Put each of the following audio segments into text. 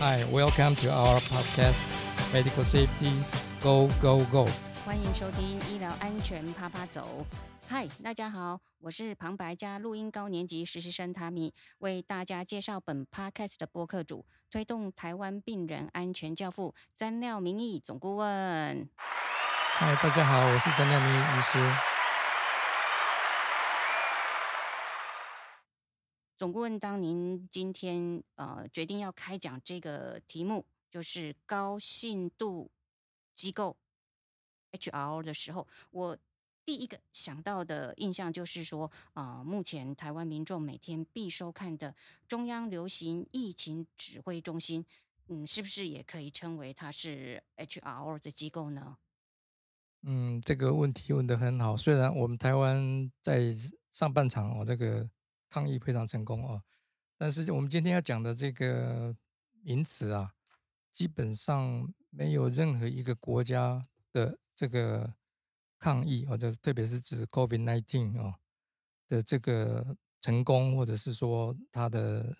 Hi, welcome to our podcast, Medical Safety Go Go Go。欢迎收听医疗安全啪啪走。Hi，，大家好，我是旁白加录音高年级实习生塔米，为大家介绍本 podcast 的播客主，推动台湾病人安全教父詹廖明义总顾问。嗨，大家好，我是詹廖明义医师。总顾问，当您今天呃决定要开讲这个题目，就是高信度机构 HR 的时候，我第一个想到的印象就是说，啊，目前台湾民众每天必收看的中央流行疫情指挥中心，嗯，是不是也可以称为它是 HR 的机构呢？嗯，这个问题问得很好。虽然我们台湾在上半场我，这个。抗疫非常成功哦，但是我们今天要讲的这个名词啊，基本上没有任何一个国家的这个抗疫，或者特别是指 COVID-19 哦的这个成功，或者是说它的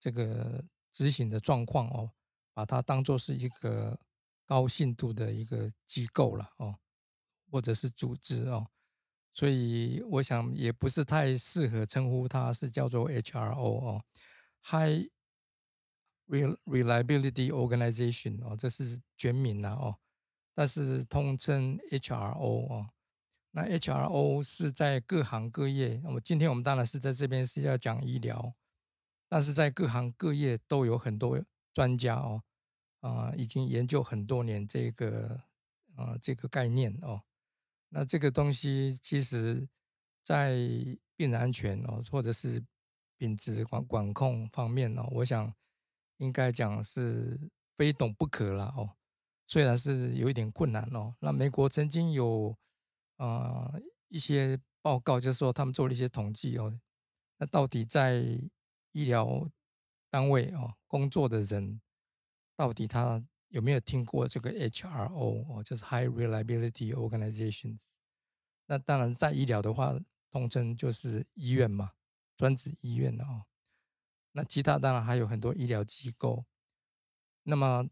这个执行的状况哦，把它当做是一个高信度的一个机构了哦，或者是组织哦。所以我想也不是太适合称呼它是叫做 HRO 哦，High Reliability Organization 哦，这是全名了哦。但是通称 HRO 哦，那 HRO 是在各行各业。那么今天我们当然是在这边是要讲医疗，但是在各行各业都有很多专家哦，啊，已经研究很多年这个啊这个概念哦。那这个东西其实，在病人安全哦，或者是品质管管控方面哦，我想应该讲是非懂不可了哦。虽然是有一点困难哦。那美国曾经有啊一些报告，就是说他们做了一些统计哦。那到底在医疗单位哦工作的人，到底他？有没有听过这个 HRO 哦？就是 High Reliability Organizations。那当然，在医疗的话，通称就是医院嘛，专职医院的哦。那其他当然还有很多医疗机构。那么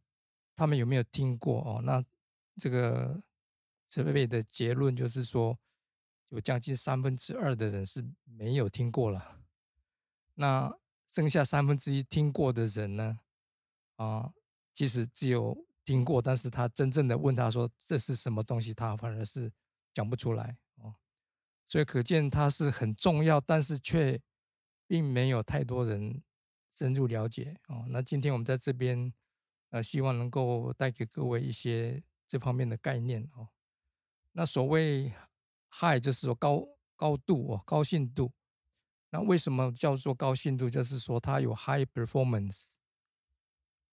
他们有没有听过哦？那这个这位的结论就是说，有将近三分之二的人是没有听过了。那剩下三分之一听过的人呢？啊？其实只有听过，但是他真正的问他说这是什么东西，他反而是讲不出来哦。所以可见它是很重要，但是却并没有太多人深入了解哦。那今天我们在这边，呃，希望能够带给各位一些这方面的概念哦。那所谓 high 就是说高高度哦，高信度。那为什么叫做高信度？就是说它有 high performance。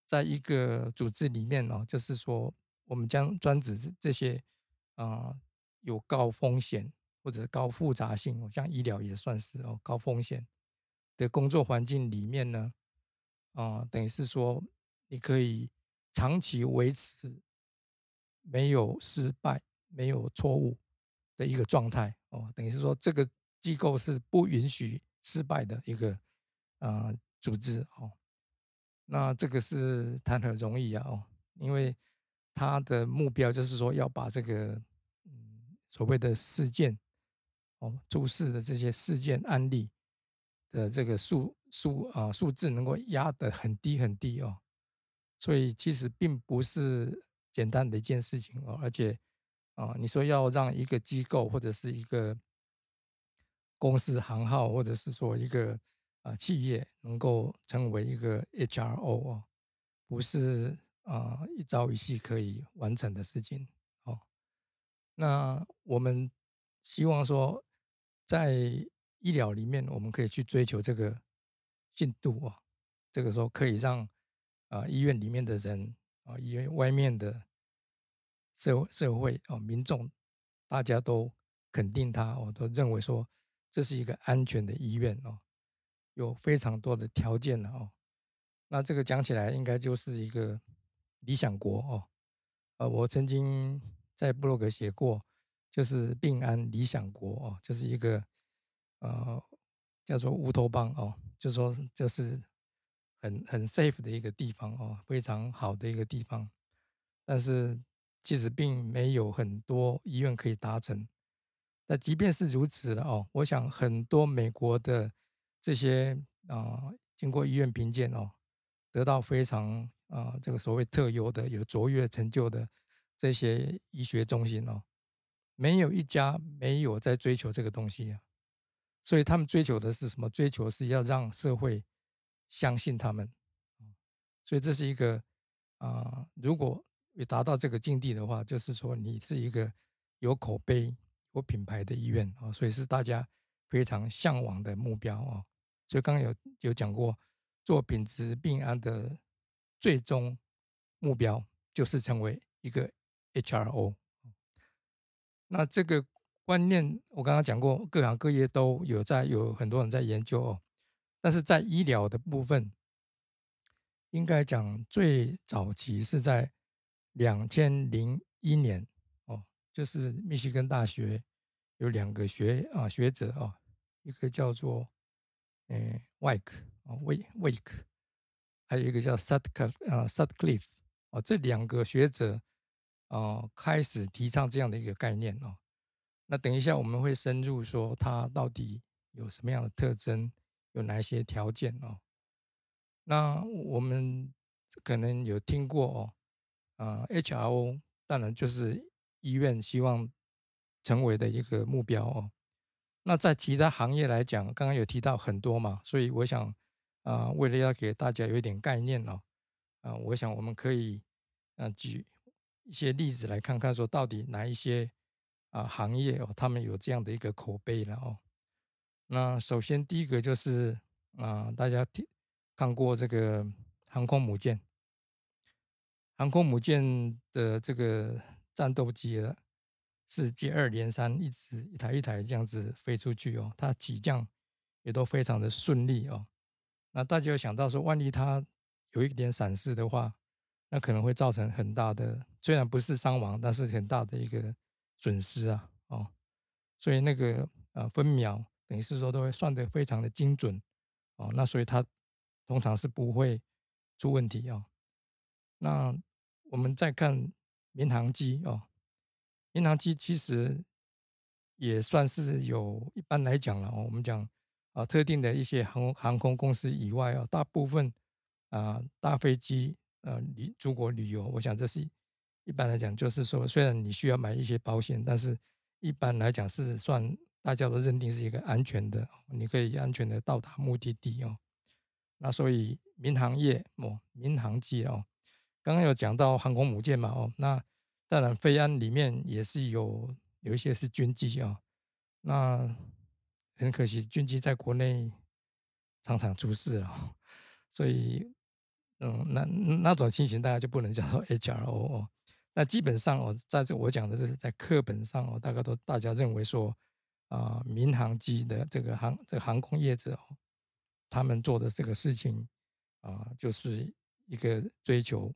在一个组织里面哦，就是说，我们将专指这些啊有高风险或者高复杂性，像医疗也算是哦高风险的工作环境里面呢，啊，等于是说你可以长期维持没有失败、没有错误的一个状态哦，等于是说这个机构是不允许失败的一个啊组织哦。那这个是谈很容易啊，哦，因为他的目标就是说要把这个嗯所谓的事件哦，注释的这些事件案例的这个数数啊数字能够压得很低很低哦，所以其实并不是简单的一件事情哦，而且啊你说要让一个机构或者是一个公司行号或者是说一个。啊，企业能够成为一个 HRO 哦，不是啊一朝一夕可以完成的事情哦。那我们希望说，在医疗里面，我们可以去追求这个进度啊，这个时候可以让啊医院里面的人啊，医院外面的社社会啊民众，大家都肯定他哦，都认为说这是一个安全的医院哦。有非常多的条件了哦，那这个讲起来应该就是一个理想国哦，呃，我曾经在布洛格写过，就是病安理想国哦，就是一个呃叫做乌托邦哦，就说就是很很 safe 的一个地方哦，非常好的一个地方。但是其实并没有很多医院可以达成。那即便是如此了哦，我想很多美国的这些啊，经过医院评鉴哦，得到非常啊这个所谓特优的、有卓越成就的这些医学中心哦，没有一家没有在追求这个东西啊。所以他们追求的是什么？追求是要让社会相信他们。所以这是一个啊，如果你达到这个境地的话，就是说你是一个有口碑。有品牌的医院啊，所以是大家非常向往的目标啊。就刚刚有有讲过，做品质病安的最终目标就是成为一个 HRO。那这个观念我刚刚讲过，各行各业都有在有很多人在研究哦。但是在医疗的部分，应该讲最早期是在两千零一年哦。就是密西根大学有两个学啊学者啊，一个叫做诶 Wake 啊 Wake Wake，还有一个叫 Sutcliffe 啊 Sutcliffe 啊，这两个学者啊开始提倡这样的一个概念哦。那等一下我们会深入说它到底有什么样的特征，有哪些条件哦。那我们可能有听过哦，啊 HRO 当然就是。医院希望成为的一个目标哦。那在其他行业来讲，刚刚有提到很多嘛，所以我想啊，为了要给大家有一点概念哦，啊，我想我们可以啊举一些例子来看看，说到底哪一些啊行业哦，他们有这样的一个口碑了哦。那首先第一个就是啊，大家听看过这个航空母舰，航空母舰的这个。战斗机了，是接二连三，一直一台一台这样子飞出去哦。它起降也都非常的顺利哦。那大家有想到说，万一它有一点闪失的话，那可能会造成很大的，虽然不是伤亡，但是很大的一个损失啊。哦，所以那个呃分秒等于是说都会算得非常的精准哦。那所以它通常是不会出问题哦。那我们再看。民航机哦，民航机其实也算是有一般来讲了哦，我们讲啊，特定的一些航航空公司以外啊，大部分啊大飞机呃旅出国旅游，我想这是一般来讲，就是说虽然你需要买一些保险，但是一般来讲是算大家都认定是一个安全的，你可以安全的到达目的地哦。那所以民航业哦，民航机哦。刚刚有讲到航空母舰嘛，哦，那当然飞安里面也是有有一些是军机啊，那很可惜军机在国内常常出事啊，所以嗯，那那种情形大家就不能叫做 HRO 哦，那基本上哦，在这我讲的是在课本上哦，大概都大家认为说啊，民航机的这个航这个航空业者哦，他们做的这个事情啊，就是一个追求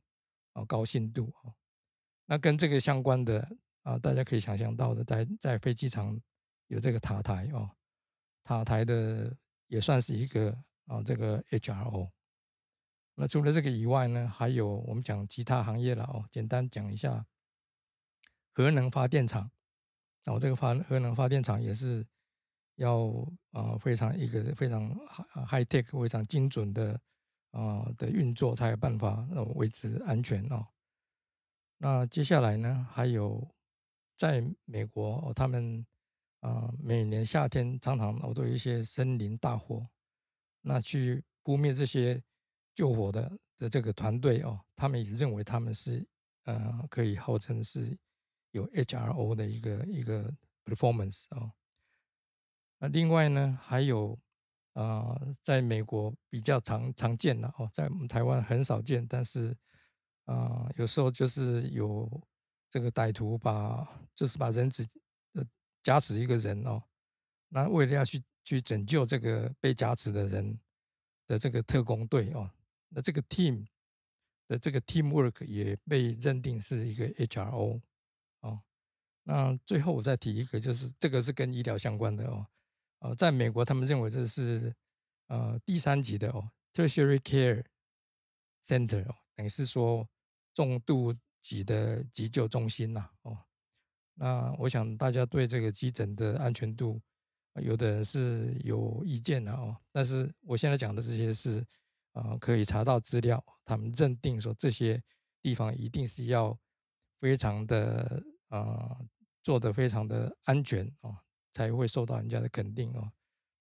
啊。高信度啊，那跟这个相关的啊，大家可以想象到的，在在飞机场有这个塔台哦，塔台的也算是一个啊，这个 HRO。那除了这个以外呢，还有我们讲其他行业了哦，简单讲一下，核能发电厂，哦，这个发核能发电厂也是要啊非常一个非常 high tech 非常精准的。啊的运作才有办法维持安全哦。那接下来呢，还有在美国哦，他们啊每年夏天常常哦都有一些森林大火，那去扑灭这些救火的的这个团队哦，他们也认为他们是呃可以号称是有 HRO 的一个一个 performance 哦。那另外呢，还有。啊，在美国比较常常见的哦，在我们台湾很少见，但是啊，有时候就是有这个歹徒把，就是把人质呃夹持一个人哦，那为了要去去拯救这个被夹持的人的这个特工队哦，那这个 team 的这个 teamwork 也被认定是一个 HRO 哦。那最后我再提一个，就是这个是跟医疗相关的哦。呃，在美国，他们认为这是呃第三级的哦，tertiary care center 哦，等于是说重度级的急救中心呐哦。那我想大家对这个急诊的安全度，有的人是有意见的哦。但是我现在讲的这些是啊，可以查到资料，他们认定说这些地方一定是要非常的啊，做的非常的安全哦，才会受到人家的肯定哦。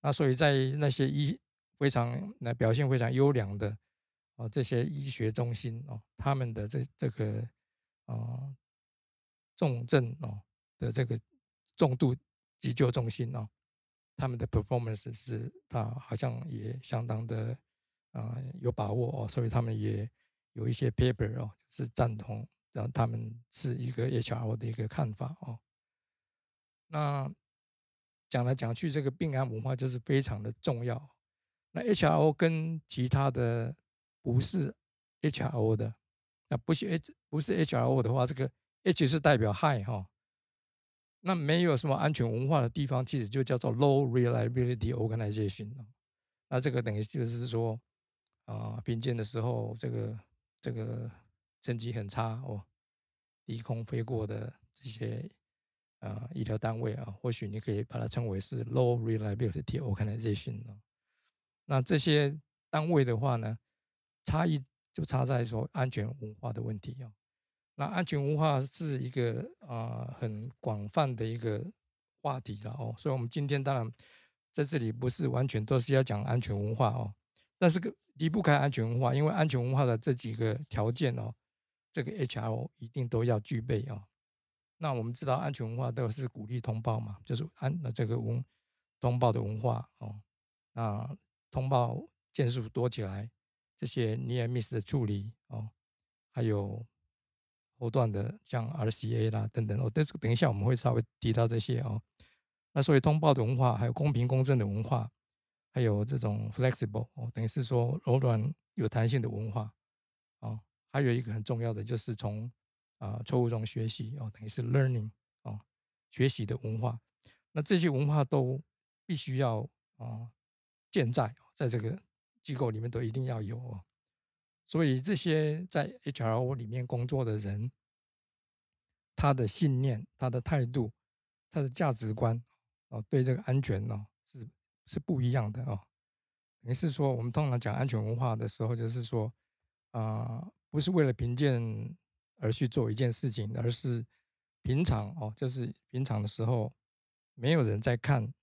那所以在那些医非常那表现非常优良的啊这些医学中心哦，他们的这这个啊重症哦。的这个重度急救中心哦，他们的 performance 是他好像也相当的啊有把握哦，所以他们也有一些 paper 哦，是赞同，然后他们是一个 HRO 的一个看法哦。那讲来讲去，这个病安文化就是非常的重要。那 HRO 跟其他的不是 HRO 的，那不是 H 不是 HRO 的话，这个 H 是代表 high 哈。那没有什么安全文化的地方，其实就叫做 low reliability organization 那这个等于就是说，啊，并建的时候，这个这个成绩很差哦，低空飞过的这些啊医疗单位啊，或许你可以把它称为是 low reliability organization 那这些单位的话呢，差异就差在说安全文化的问题哦。那安全文化是一个啊很广泛的一个话题了哦，所以我们今天当然在这里不是完全都是要讲安全文化哦，但是个离不开安全文化，因为安全文化的这几个条件哦，这个 HRO 一定都要具备哦。那我们知道安全文化都是鼓励通报嘛，就是安那这个文通报的文化哦，那通报件数多起来，这些 near miss 的处理哦，还有。后段的像 RCA 啦等等哦，但是等一下我们会稍微提到这些哦。那所以通报的文化，还有公平公正的文化，还有这种 flexible 哦，等于是说柔软有弹性的文化哦。还有一个很重要的就是从啊错误中学习哦，等于是 learning 哦，学习的文化。那这些文化都必须要啊健在，在这个机构里面都一定要有哦。所以这些在 HRO 里面工作的人，他的信念、他的态度、他的价值观，哦，对这个安全哦，是是不一样的哦。等于是说，我们通常讲安全文化的时候，就是说，啊，不是为了评鉴而去做一件事情，而是平常哦，就是平常的时候，没有人在看，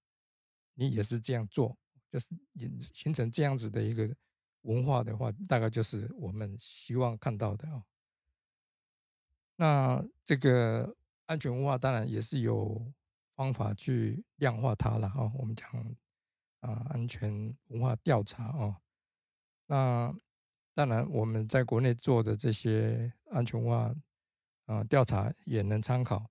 你也是这样做，就是形形成这样子的一个。文化的话，大概就是我们希望看到的哦。那这个安全文化当然也是有方法去量化它了哦。我们讲啊，安全文化调查哦。那当然我们在国内做的这些安全文化啊调查也能参考。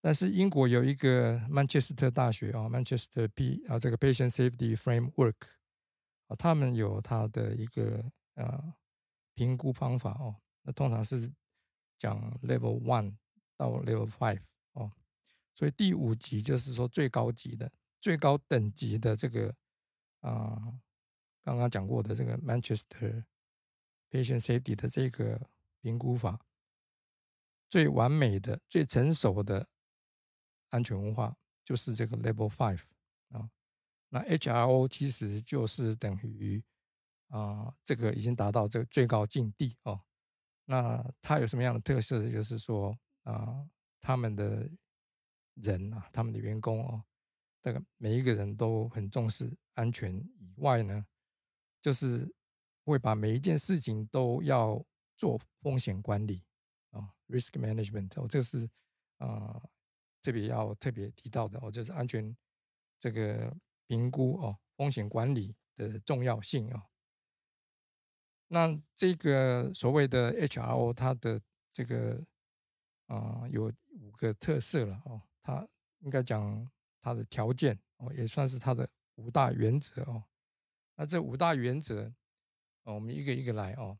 但是英国有一个曼彻斯特大学啊，曼彻斯特 P 啊这个 Patient Safety Framework 啊。他们有他的一个呃评估方法哦，那通常是讲 level one 到 level five 哦，所以第五级就是说最高级的、最高等级的这个啊，刚刚讲过的这个 Manchester Patient Safety 的这个评估法，最完美的、最成熟的安全文化就是这个 level five 啊。那 HRO 其实就是等于啊，这个已经达到这个最高境地哦。那它有什么样的特色？就是说啊，他们的人啊，他们的员工哦，这个每一个人都很重视安全以外呢，就是会把每一件事情都要做风险管理啊，risk management。哦，这是啊特别要特别提到的哦，就是安全这个。评估哦，风险管理的重要性哦。那这个所谓的 HRO，它的这个啊有五个特色了哦。它应该讲它的条件哦，也算是它的五大原则哦。那这五大原则，我们一个一个来哦。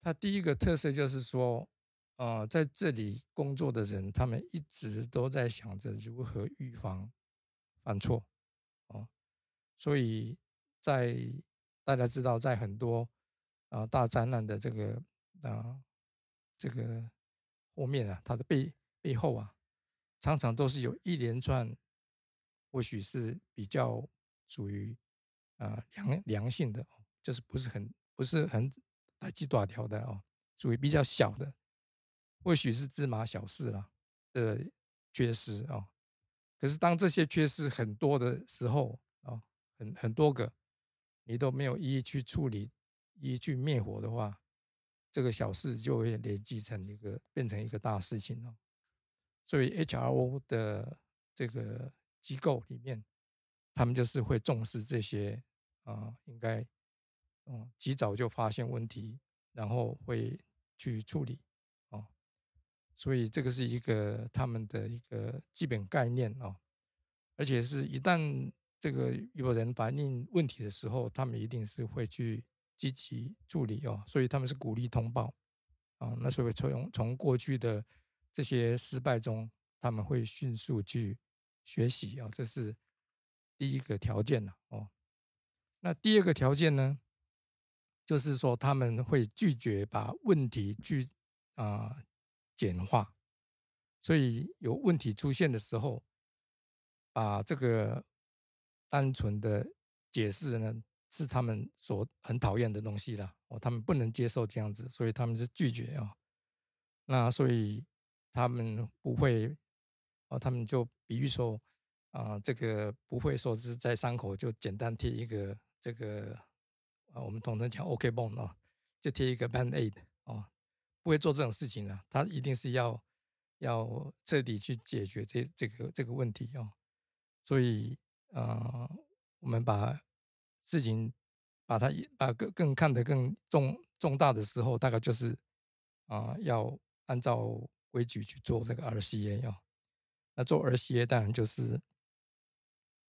它第一个特色就是说，呃，在这里工作的人，他们一直都在想着如何预防犯错。所以，在大家知道，在很多啊大灾难的这个啊这个后面啊，它的背背后啊，常常都是有一连串，或许是比较属于啊良良性的，就是不是很不是很大鸡大条的哦，属于比较小的，或许是芝麻小事啦的缺失哦。可是当这些缺失很多的时候啊，很很多个，你都没有一一去处理，一一去灭火的话，这个小事就会累积成一个变成一个大事情哦。所以 HRO 的这个机构里面，他们就是会重视这些啊，应该嗯及早就发现问题，然后会去处理。所以这个是一个他们的一个基本概念哦，而且是一旦这个有人反映问题的时候，他们一定是会去积极处理哦，所以他们是鼓励通报啊。那所以从从过去的这些失败中，他们会迅速去学习啊，这是第一个条件了哦。那第二个条件呢，就是说他们会拒绝把问题去啊。简化，所以有问题出现的时候，把这个单纯的解释呢，是他们所很讨厌的东西了哦，他们不能接受这样子，所以他们是拒绝啊。那所以他们不会哦，他们就比喻说啊，这个不会说是在伤口就简单贴一个这个啊，我们统称讲 OK 绷哦，就贴一个 Band Aid。不会做这种事情的，他一定是要要彻底去解决这这个这个问题哦。所以呃，我们把事情把它把更更看得更重重大的时候，大概就是啊，要按照规矩去做这个 RCA 哦。那做 RCA 当然就是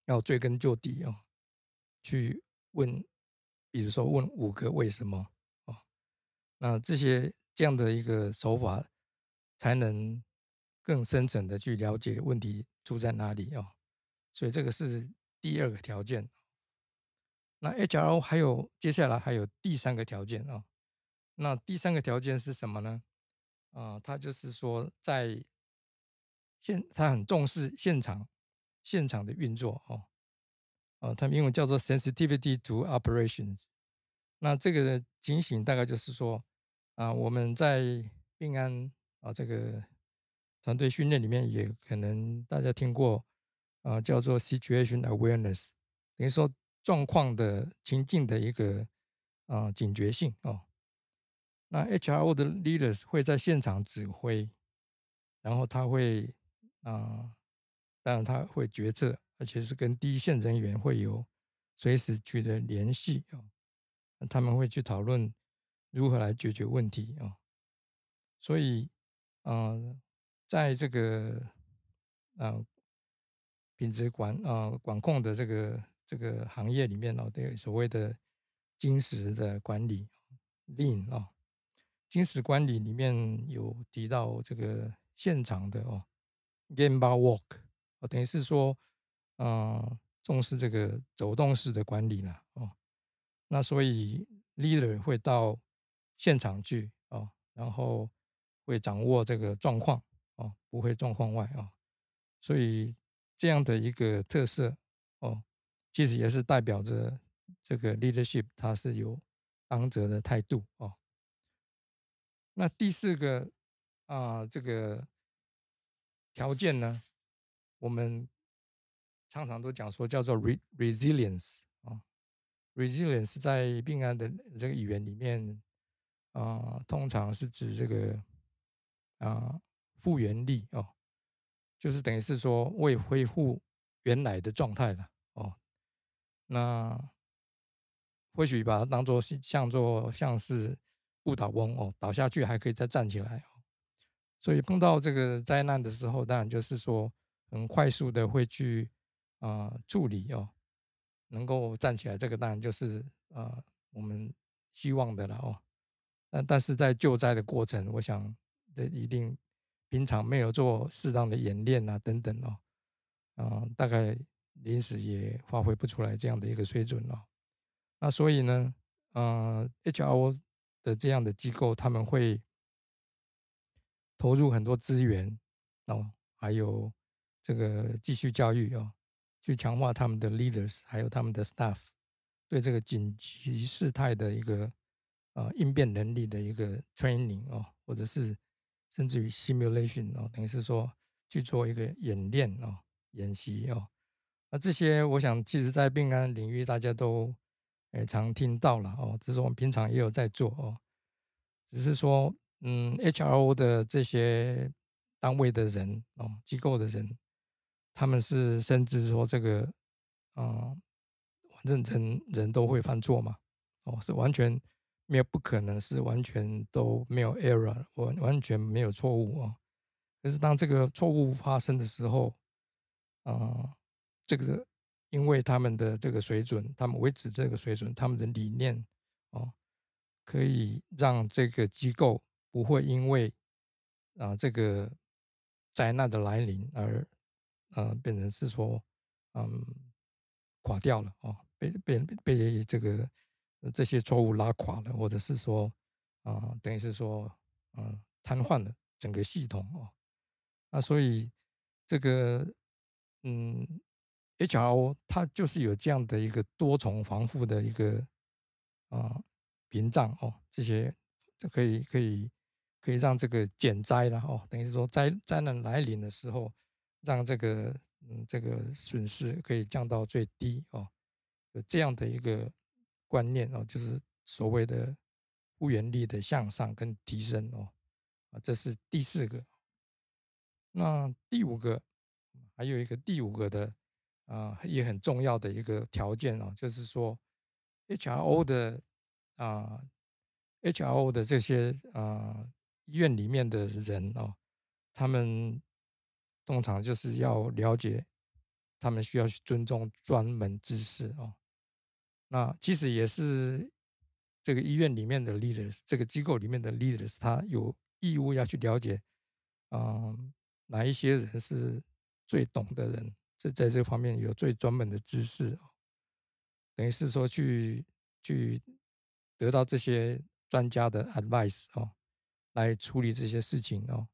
要追根究底哦，去问，比如说问五个为什么哦，那这些。这样的一个手法，才能更深层的去了解问题出在哪里哦。所以这个是第二个条件。那 HRO 还有接下来还有第三个条件哦。那第三个条件是什么呢？啊，他就是说在现他很重视现场现场的运作哦。啊，他们英文叫做 sensitivity to operations。那这个情形大概就是说。啊，我们在病安啊这个团队训练里面，也可能大家听过啊，叫做 situation awareness，等于说状况的情境的一个啊警觉性哦。那 HRO 的 leaders 会在现场指挥，然后他会啊，当然他会决策，而且是跟第一线人员会有随时取得联系哦，他们会去讨论。如何来解决问题啊？所以，嗯，在这个嗯品质管啊管控的这个这个行业里面哦，对所谓的金石的管理 Lean 哦，金石管理里面有提到这个现场的哦 Game Bar Walk 哦，等于是说，嗯，重视这个走动式的管理了哦。那所以 Leader 会到现场去哦，然后会掌握这个状况哦，不会状况外啊，所以这样的一个特色哦，其实也是代表着这个 leadership 它是有当责的态度哦。那第四个啊，这个条件呢，我们常常都讲说叫做 re resilience 啊，resilience 在病案的这个语言里面。啊，通常是指这个啊复原力哦，就是等于是说为恢复原来的状态了哦。那或许把它当做是像做像是不倒翁哦，倒下去还可以再站起来哦。所以碰到这个灾难的时候，当然就是说很快速的会去啊处理哦，能够站起来，这个当然就是啊我们希望的了哦。但但是在救灾的过程，我想这一定平常没有做适当的演练啊，等等哦，嗯，大概临时也发挥不出来这样的一个水准哦。那所以呢，嗯，HRO 的这样的机构，他们会投入很多资源哦，还有这个继续教育哦，去强化他们的 leaders，还有他们的 staff 对这个紧急事态的一个啊应变能力的一个 training 哦，或者是甚至于 simulation 哦，等于是说去做一个演练哦，演习哦。那这些我想，其实在病安领域大家都诶常听到了哦，只是我们平常也有在做哦，只是说嗯，HRO 的这些单位的人哦，机构的人。他们是深知说这个，嗯，反正人人都会犯错嘛，哦，是完全没有不可能是完全都没有 error，完完全没有错误哦。可是当这个错误发生的时候，啊，这个因为他们的这个水准，他们维持这个水准，他们的理念哦，可以让这个机构不会因为啊这个灾难的来临而。呃，变成是说，嗯，垮掉了哦，被被被这个这些错误拉垮了，或者是说，啊，等于是说，嗯，瘫痪了整个系统哦。那所以这个，嗯，HRO 它就是有这样的一个多重防护的一个啊屏障哦，这些就可以可以可以让这个减灾了哦，等于是说灾灾难来临的时候。让这个嗯这个损失可以降到最低哦，有这样的一个观念哦，就是所谓的复原力的向上跟提升哦，啊，这是第四个。那第五个还有一个第五个的啊也很重要的一个条件哦，就是说 HRO 的啊 HRO 的这些啊医院里面的人哦，他们。通常就是要了解，他们需要去尊重专门知识哦。那其实也是这个医院里面的 leaders，这个机构里面的 leaders，他有义务要去了解，嗯，哪一些人是最懂的人，这在这方面有最专门的知识哦。等于是说去去得到这些专家的 advice 哦，来处理这些事情哦，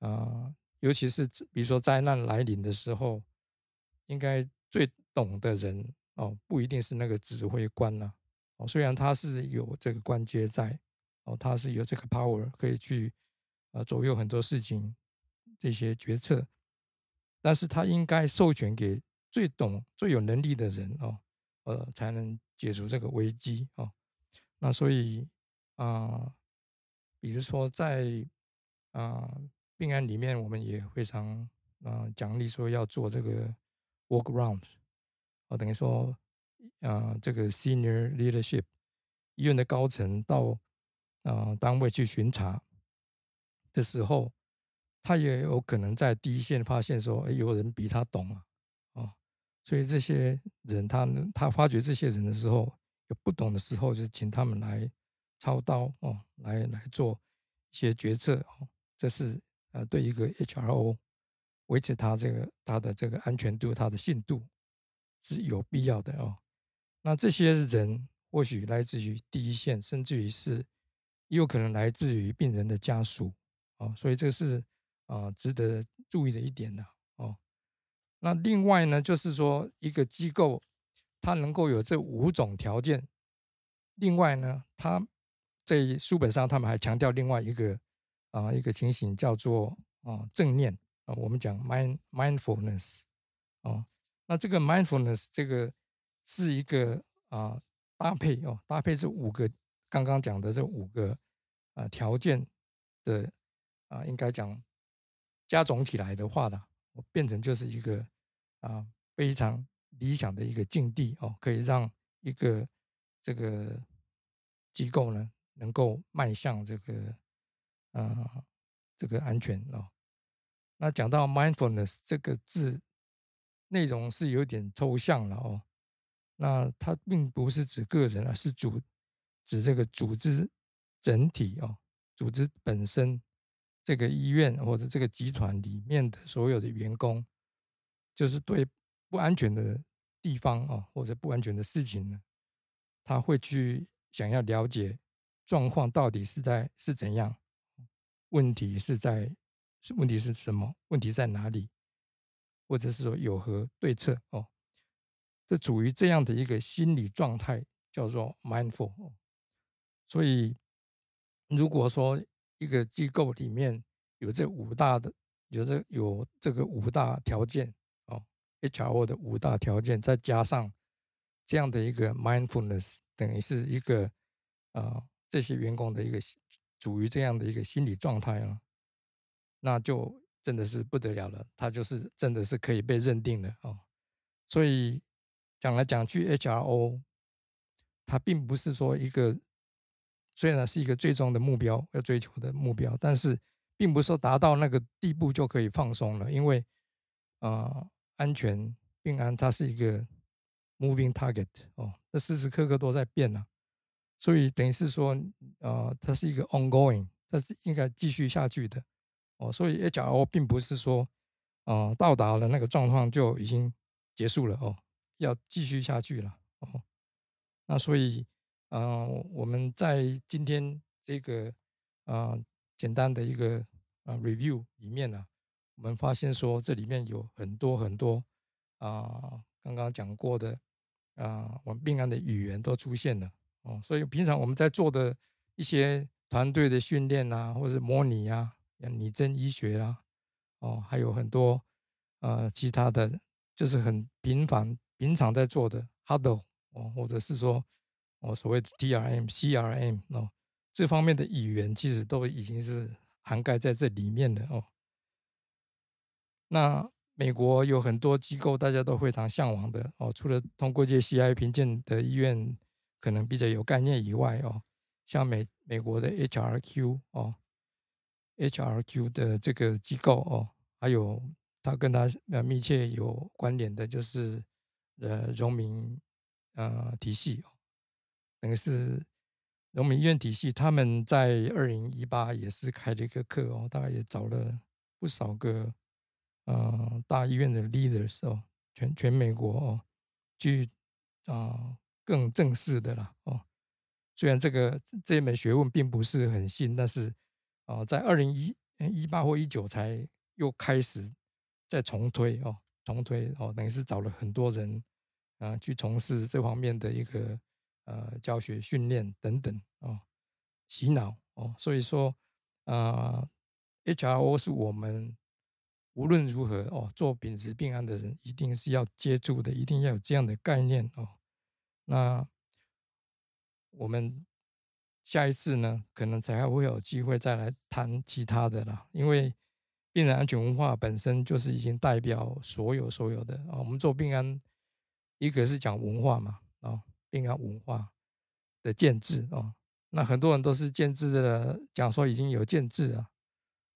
啊。尤其是比如说灾难来临的时候，应该最懂的人哦，不一定是那个指挥官了哦。虽然他是有这个关节在哦，他是有这个 power 可以去呃左右很多事情这些决策，但是他应该授权给最懂、最有能力的人哦，呃，才能解除这个危机哦。那所以啊，比如说在啊。病案里面，我们也非常啊奖励说要做这个 workaround 哦，等于说啊这个 senior leadership 医院的高层到啊单位去巡查的时候，他也有可能在第一线发现说哎有人比他懂啊，哦，所以这些人他他发觉这些人的时候有不懂的时候，就请他们来操刀哦，来来做一些决策哦，这是。呃，对一个 HRO 维持他这个他的这个安全度、他的信度是有必要的哦。那这些人或许来自于第一线，甚至于是也有可能来自于病人的家属哦，所以这是啊值得注意的一点的哦。那另外呢，就是说一个机构它能够有这五种条件，另外呢，它在书本上他们还强调另外一个。啊，一个情形叫做啊正念啊，我们讲 mind mindfulness 哦，那这个 mindfulness 这个是一个啊搭配哦，搭配这五个刚刚讲的这五个啊条件的啊，应该讲加总起来的话呢，我变成就是一个啊非常理想的一个境地哦，可以让一个这个机构呢能够迈向这个。啊，这个安全哦。那讲到 mindfulness 这个字，内容是有点抽象了哦。那它并不是指个人，而是主指这个组织整体哦，组织本身，这个医院或者这个集团里面的所有的员工，就是对不安全的地方哦，或者不安全的事情呢，他会去想要了解状况到底是在是怎样？问题是在是问题是什么？问题在哪里？或者是说有何对策？哦，这处于这样的一个心理状态叫做 mindful。所以，如果说一个机构里面有这五大的，有这有这个五大条件哦，HR 的五大条件，再加上这样的一个 mindfulness，等于是一个啊。这些员工的一个处于这样的一个心理状态啊，那就真的是不得了了。他就是真的是可以被认定的哦。所以讲来讲去，HRO 它并不是说一个虽然是一个最终的目标要追求的目标，但是并不是说达到那个地步就可以放松了。因为啊，安全并安它是一个 moving target 哦，那时时刻刻都在变呢。所以等于是说，呃，它是一个 ongoing，它是应该继续下去的，哦，所以 HRO 并不是说，呃，到达了那个状况就已经结束了哦，要继续下去了哦。那所以，呃，我们在今天这个呃简单的一个呃 review 里面呢，我们发现说这里面有很多很多啊，刚刚讲过的啊，我们病案的语言都出现了。哦，所以平常我们在做的一些团队的训练啊，或者模拟啊，拟真医学啊，哦，还有很多呃其他的，就是很频繁、平常在做的 huddle 哦，或者是说哦所谓的 TRM、CRM 哦，这方面的语言其实都已经是涵盖在这里面的哦。那美国有很多机构，大家都非常向往的哦，除了通过这些 CI 评鉴的医院。可能比较有概念以外哦，像美美国的 HRQ 哦，HRQ 的这个机构哦，还有他跟他呃密切有关联的，就是呃荣民呃体系哦，等于是荣民医院体系，他们在二零一八也是开了一个课哦，大概也找了不少个呃大医院的 leaders 哦，全全美国哦，去啊。更正式的了哦，虽然这个这门学问并不是很新，但是哦，在二零一一八或一九才又开始再重推哦，重推哦，等于是找了很多人啊去从事这方面的一个呃教学训练等等哦，洗脑哦，所以说啊，HRO 是我们无论如何哦做丙质病案的人一定是要接触的，一定要有这样的概念哦。那我们下一次呢，可能才还会有机会再来谈其他的啦。因为病人安全文化本身就是已经代表所有所有的啊。我们做病安，一个是讲文化嘛啊，病安文化的建制啊。那很多人都是建制的，讲说已经有建制啊，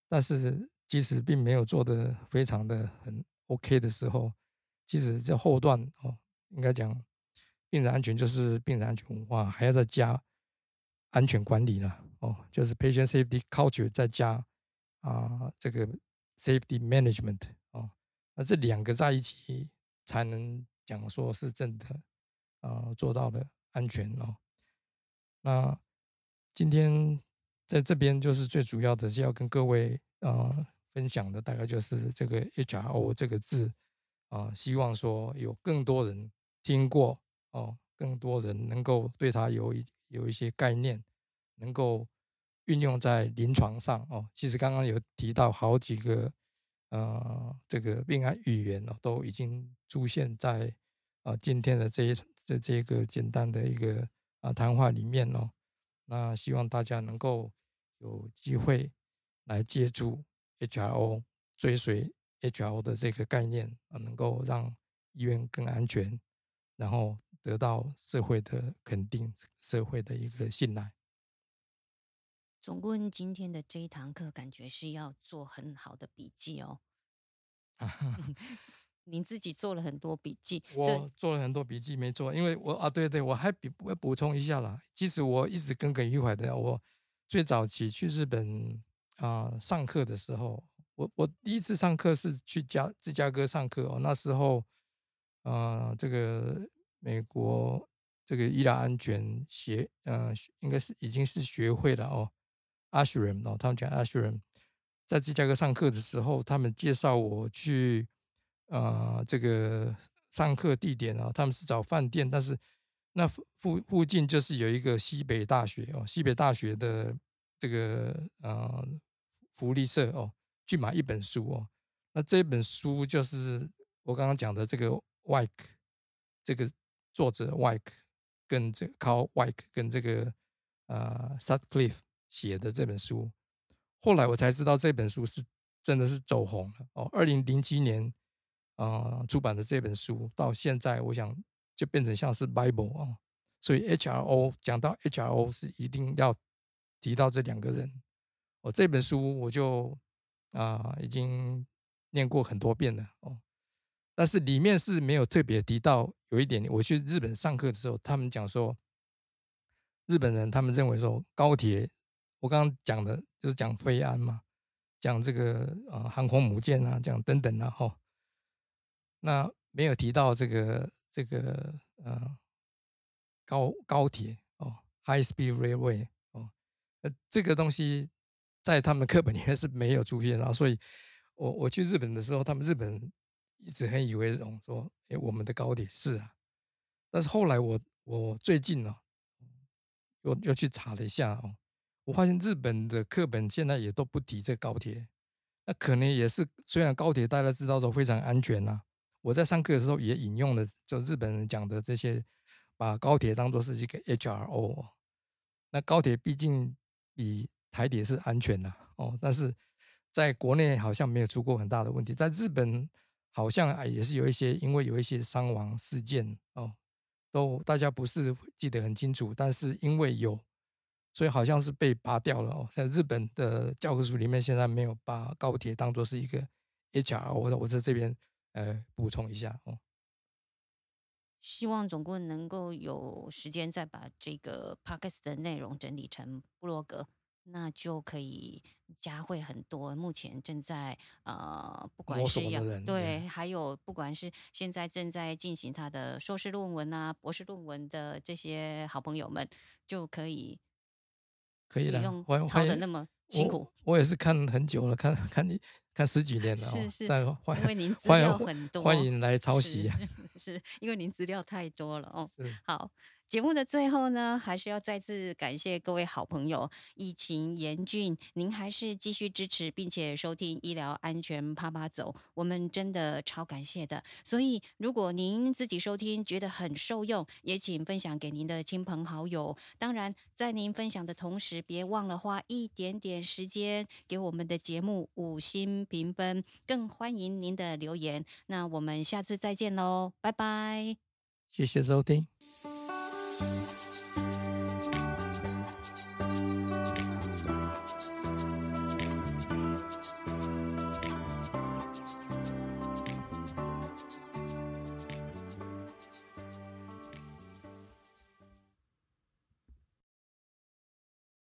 但是即使并没有做的非常的很 OK 的时候，其实这后段哦，应该讲。病人安全就是病人安全文化，还要再加安全管理了哦，就是 patient safety culture 再加啊这个 safety management 哦，那这两个在一起才能讲说是真的啊做到的安全哦。那今天在这边就是最主要的是要跟各位啊分享的，大概就是这个 HRO 这个字啊，希望说有更多人听过。哦，更多人能够对它有一有一些概念，能够运用在临床上哦。其实刚刚有提到好几个呃，这个病案语言哦，都已经出现在啊今天的这一这这个简单的一个啊谈话里面哦。那希望大家能够有机会来借助 HRO，追随 HRO 的这个概念啊，能够让医院更安全，然后。得到社会的肯定，社会的一个信赖。总顾问今天的这一堂课，感觉是要做很好的笔记哦。您自己做了很多笔记，我做了很多笔记，没做，因为我啊，对对，我还补补充一下啦。其实我一直耿耿于怀的，我最早期去日本啊上课的时候，我我第一次上课是去加芝加哥上课哦，那时候啊这个。美国这个医疗安全协，呃，应该是已经是学会了哦。阿许人哦，他们讲阿许人，在芝加哥上课的时候，他们介绍我去，呃，这个上课地点啊，他们是找饭店，但是那附附近就是有一个西北大学哦，西北大学的这个呃福利社哦，去买一本书哦。那这本书就是我刚刚讲的这个 Wyke，这个作者 Wyke 跟这个 Carl Wyke 跟这个呃 Sutcliffe 写的这本书，后来我才知道这本书是真的是走红了哦。二零零七年啊出版的这本书，到现在我想就变成像是 Bible 啊。所以 HRO 讲到 HRO 是一定要提到这两个人。我这本书我就啊已经。念过很多遍了哦，但是里面是没有特别提到有一点。我去日本上课的时候，他们讲说，日本人他们认为说高铁，我刚刚讲的就是讲飞安嘛，讲这个呃航空母舰啊，讲等等啊哈。那没有提到这个这个呃高高铁哦，high speed railway 哦，呃这个东西在他们课本里面是没有出现啊，所以。我我去日本的时候，他们日本一直很以为荣，说：“哎，我们的高铁是啊。”但是后来我我最近呢，又又去查了一下哦，我发现日本的课本现在也都不提这高铁。那可能也是，虽然高铁大家知道都非常安全呐，我在上课的时候也引用了就日本人讲的这些，把高铁当做是一个 HRO。那高铁毕竟比台铁是安全的哦，但是。在国内好像没有出过很大的问题，在日本好像啊也是有一些，因为有一些伤亡事件哦，都大家不是记得很清楚，但是因为有，所以好像是被拔掉了哦。在日本的教科书里面，现在没有把高铁当做是一个 HR，我我在这边呃补充一下哦。希望总共能够有时间再把这个 podcast 的内容整理成布洛格。那就可以加会很多。目前正在呃，不管是要对，还有不管是现在正在进行他的硕士论文啊、博士论文的这些好朋友们，就可以可以了，不用抄的那么辛苦。我也是看很久了，看看你看十几年了，是是，因为您资料很多，欢迎来抄袭。是因为您资料太多了哦。好。节目的最后呢，还是要再次感谢各位好朋友。疫情严峻，您还是继续支持并且收听医疗安全啪啪走，我们真的超感谢的。所以，如果您自己收听觉得很受用，也请分享给您的亲朋好友。当然，在您分享的同时，别忘了花一点点时间给我们的节目五星评分，更欢迎您的留言。那我们下次再见喽，拜拜，谢谢收听。